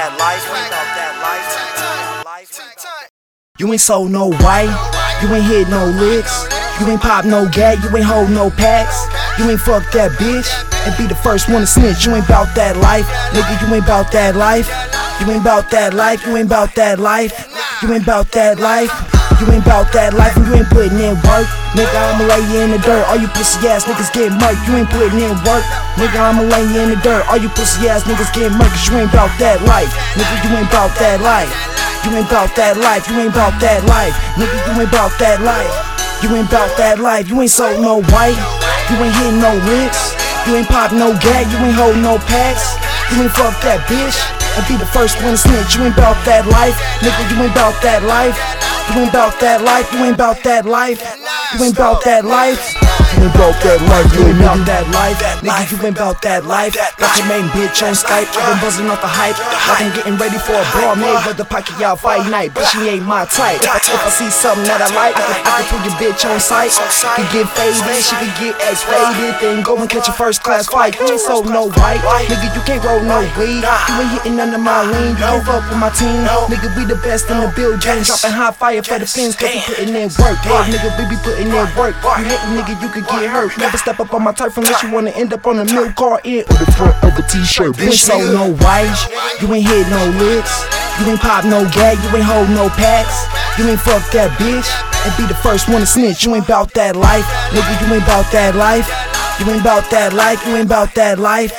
that life. You ain't sold no white, you ain't hit no licks, you ain't pop no gag, you ain't hold no packs, you ain't fuck that bitch, and be the first one to snitch. You ain't bout that life, nigga, you ain't bout that life, you ain't bout that life, you ain't bout that life, you ain't bout that life. You ain't bout that life and you ain't putting in work. Nigga, I'ma lay you in the dirt. All you pussy ass niggas get murked. You ain't putting in work. Nigga, I'ma lay you in the dirt. All you pussy ass niggas get murked. Cause you ain't bout that life. Nigga, you ain't bout that life. You ain't bout that life. You ain't bout that life. Nigga, you ain't bout that life. You ain't bout that life. You ain't sold no white. You ain't hitting no licks. You ain't pop no gag. You ain't hold no packs. You ain't fuck that bitch. And be the first one to snitch. You ain't bout that life. Nigga, you ain't bout that life. You ain't bout that life. You ain't bout that life. You ain't bout that life. You ain't bout that life, you ain't bout that life. Nigga, you ain't bout that life. Got your main bitch on Skype, I've been buzzing off the hype. Like I'm getting ready for a brawl, made with the pocket y'all fight night. But she ain't my type. If I, I see something that I like, I can, I can put your bitch on sight. Can get faded, she can get X rated. Then go and catch a first class fight. You ain't so no white. Nigga, you can't roll no weed. You ain't hitting none of my lean. You can't fuck with my team. Nigga, we the best in the building. Dropping high fire for the fans, cause we putting in work. Yeah, nigga, we be putting in work. You hating nigga, you could get hurt. Never step up on my turf unless you wanna end up on a milk car in or the front of a t-shirt. You ain't sold no white, you ain't hit no licks, you ain't pop no gag, you ain't hold no packs, you ain't fuck that bitch and be the first one to snitch. You ain't bout that life, nigga. You ain't bout that life. You ain't bout that life. You ain't bout that life.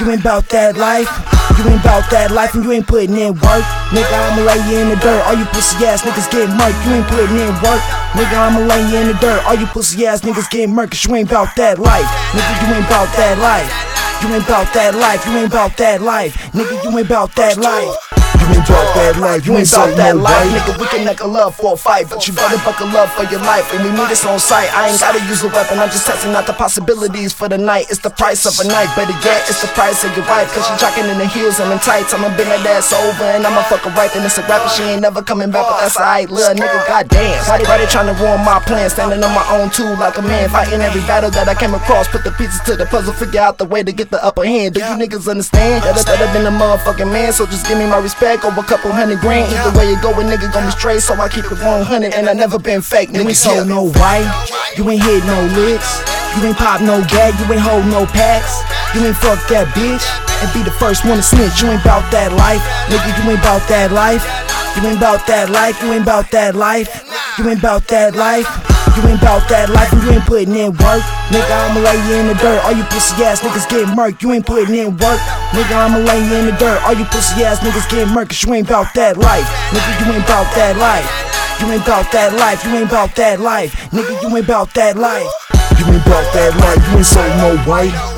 You ain't bout that life. You ain't bout that life and you ain't putting in work. Nigga, I'ma lay you in the dirt. All you pussy ass niggas get murked. You ain't putting in work. Nigga, I'ma lay you in the dirt. All you pussy ass niggas get murked. Cause you ain't bout that life. Nigga, you ain't bout that life. You ain't bout that life. You ain't bout that life. Nigga, you ain't bout that life. You ain't that life, you ain't bout that life. Nigga, we can neck a love for a fight, but you better buckle up for your life. And we need this on sight. I ain't gotta use a weapon, I'm just testing out the possibilities for the night. It's the price of a night, better yet, it's the price of your wife. Cause she jocking in the heels and the tights. I'ma bend that ass over and I'ma fuck her right. Then it's a rapper, she ain't never coming back, but that's alright. Little nigga, goddamn. Why they, why they tryna ruin my plan? Standing on my own too, like a man, fighting every battle that I came across. Put the pieces to the puzzle, figure out the way to get the upper hand. Do you niggas understand? That I've been a motherfucking man, so just give me my respect over a couple hundred grand. Either way you go, a nigga gon' be straight, so I keep it 100. And I never been fake, nigga. You ain't sold no white, you ain't hit no licks, you ain't pop no gag, you ain't hold no packs, you ain't fuck that bitch and be the first one to snitch. You ain't bout that life, nigga. You ain't bout that life. You ain't bout that life. You ain't bout that life. You ain't bout that life. You ain't bout that life and you ain't putting in work. Nigga, I'ma lay you in the dirt. All you pussy ass niggas get murked. You ain't putting in work. Nigga, I'ma lay you in the dirt. All you pussy ass niggas get murked. Cause you ain't bout that life. Nigga, you ain't bout that life. You ain't bout that life. You ain't bout that life. Nigga, you ain't bout that life. You ain't bout that life, you ain't sold no white.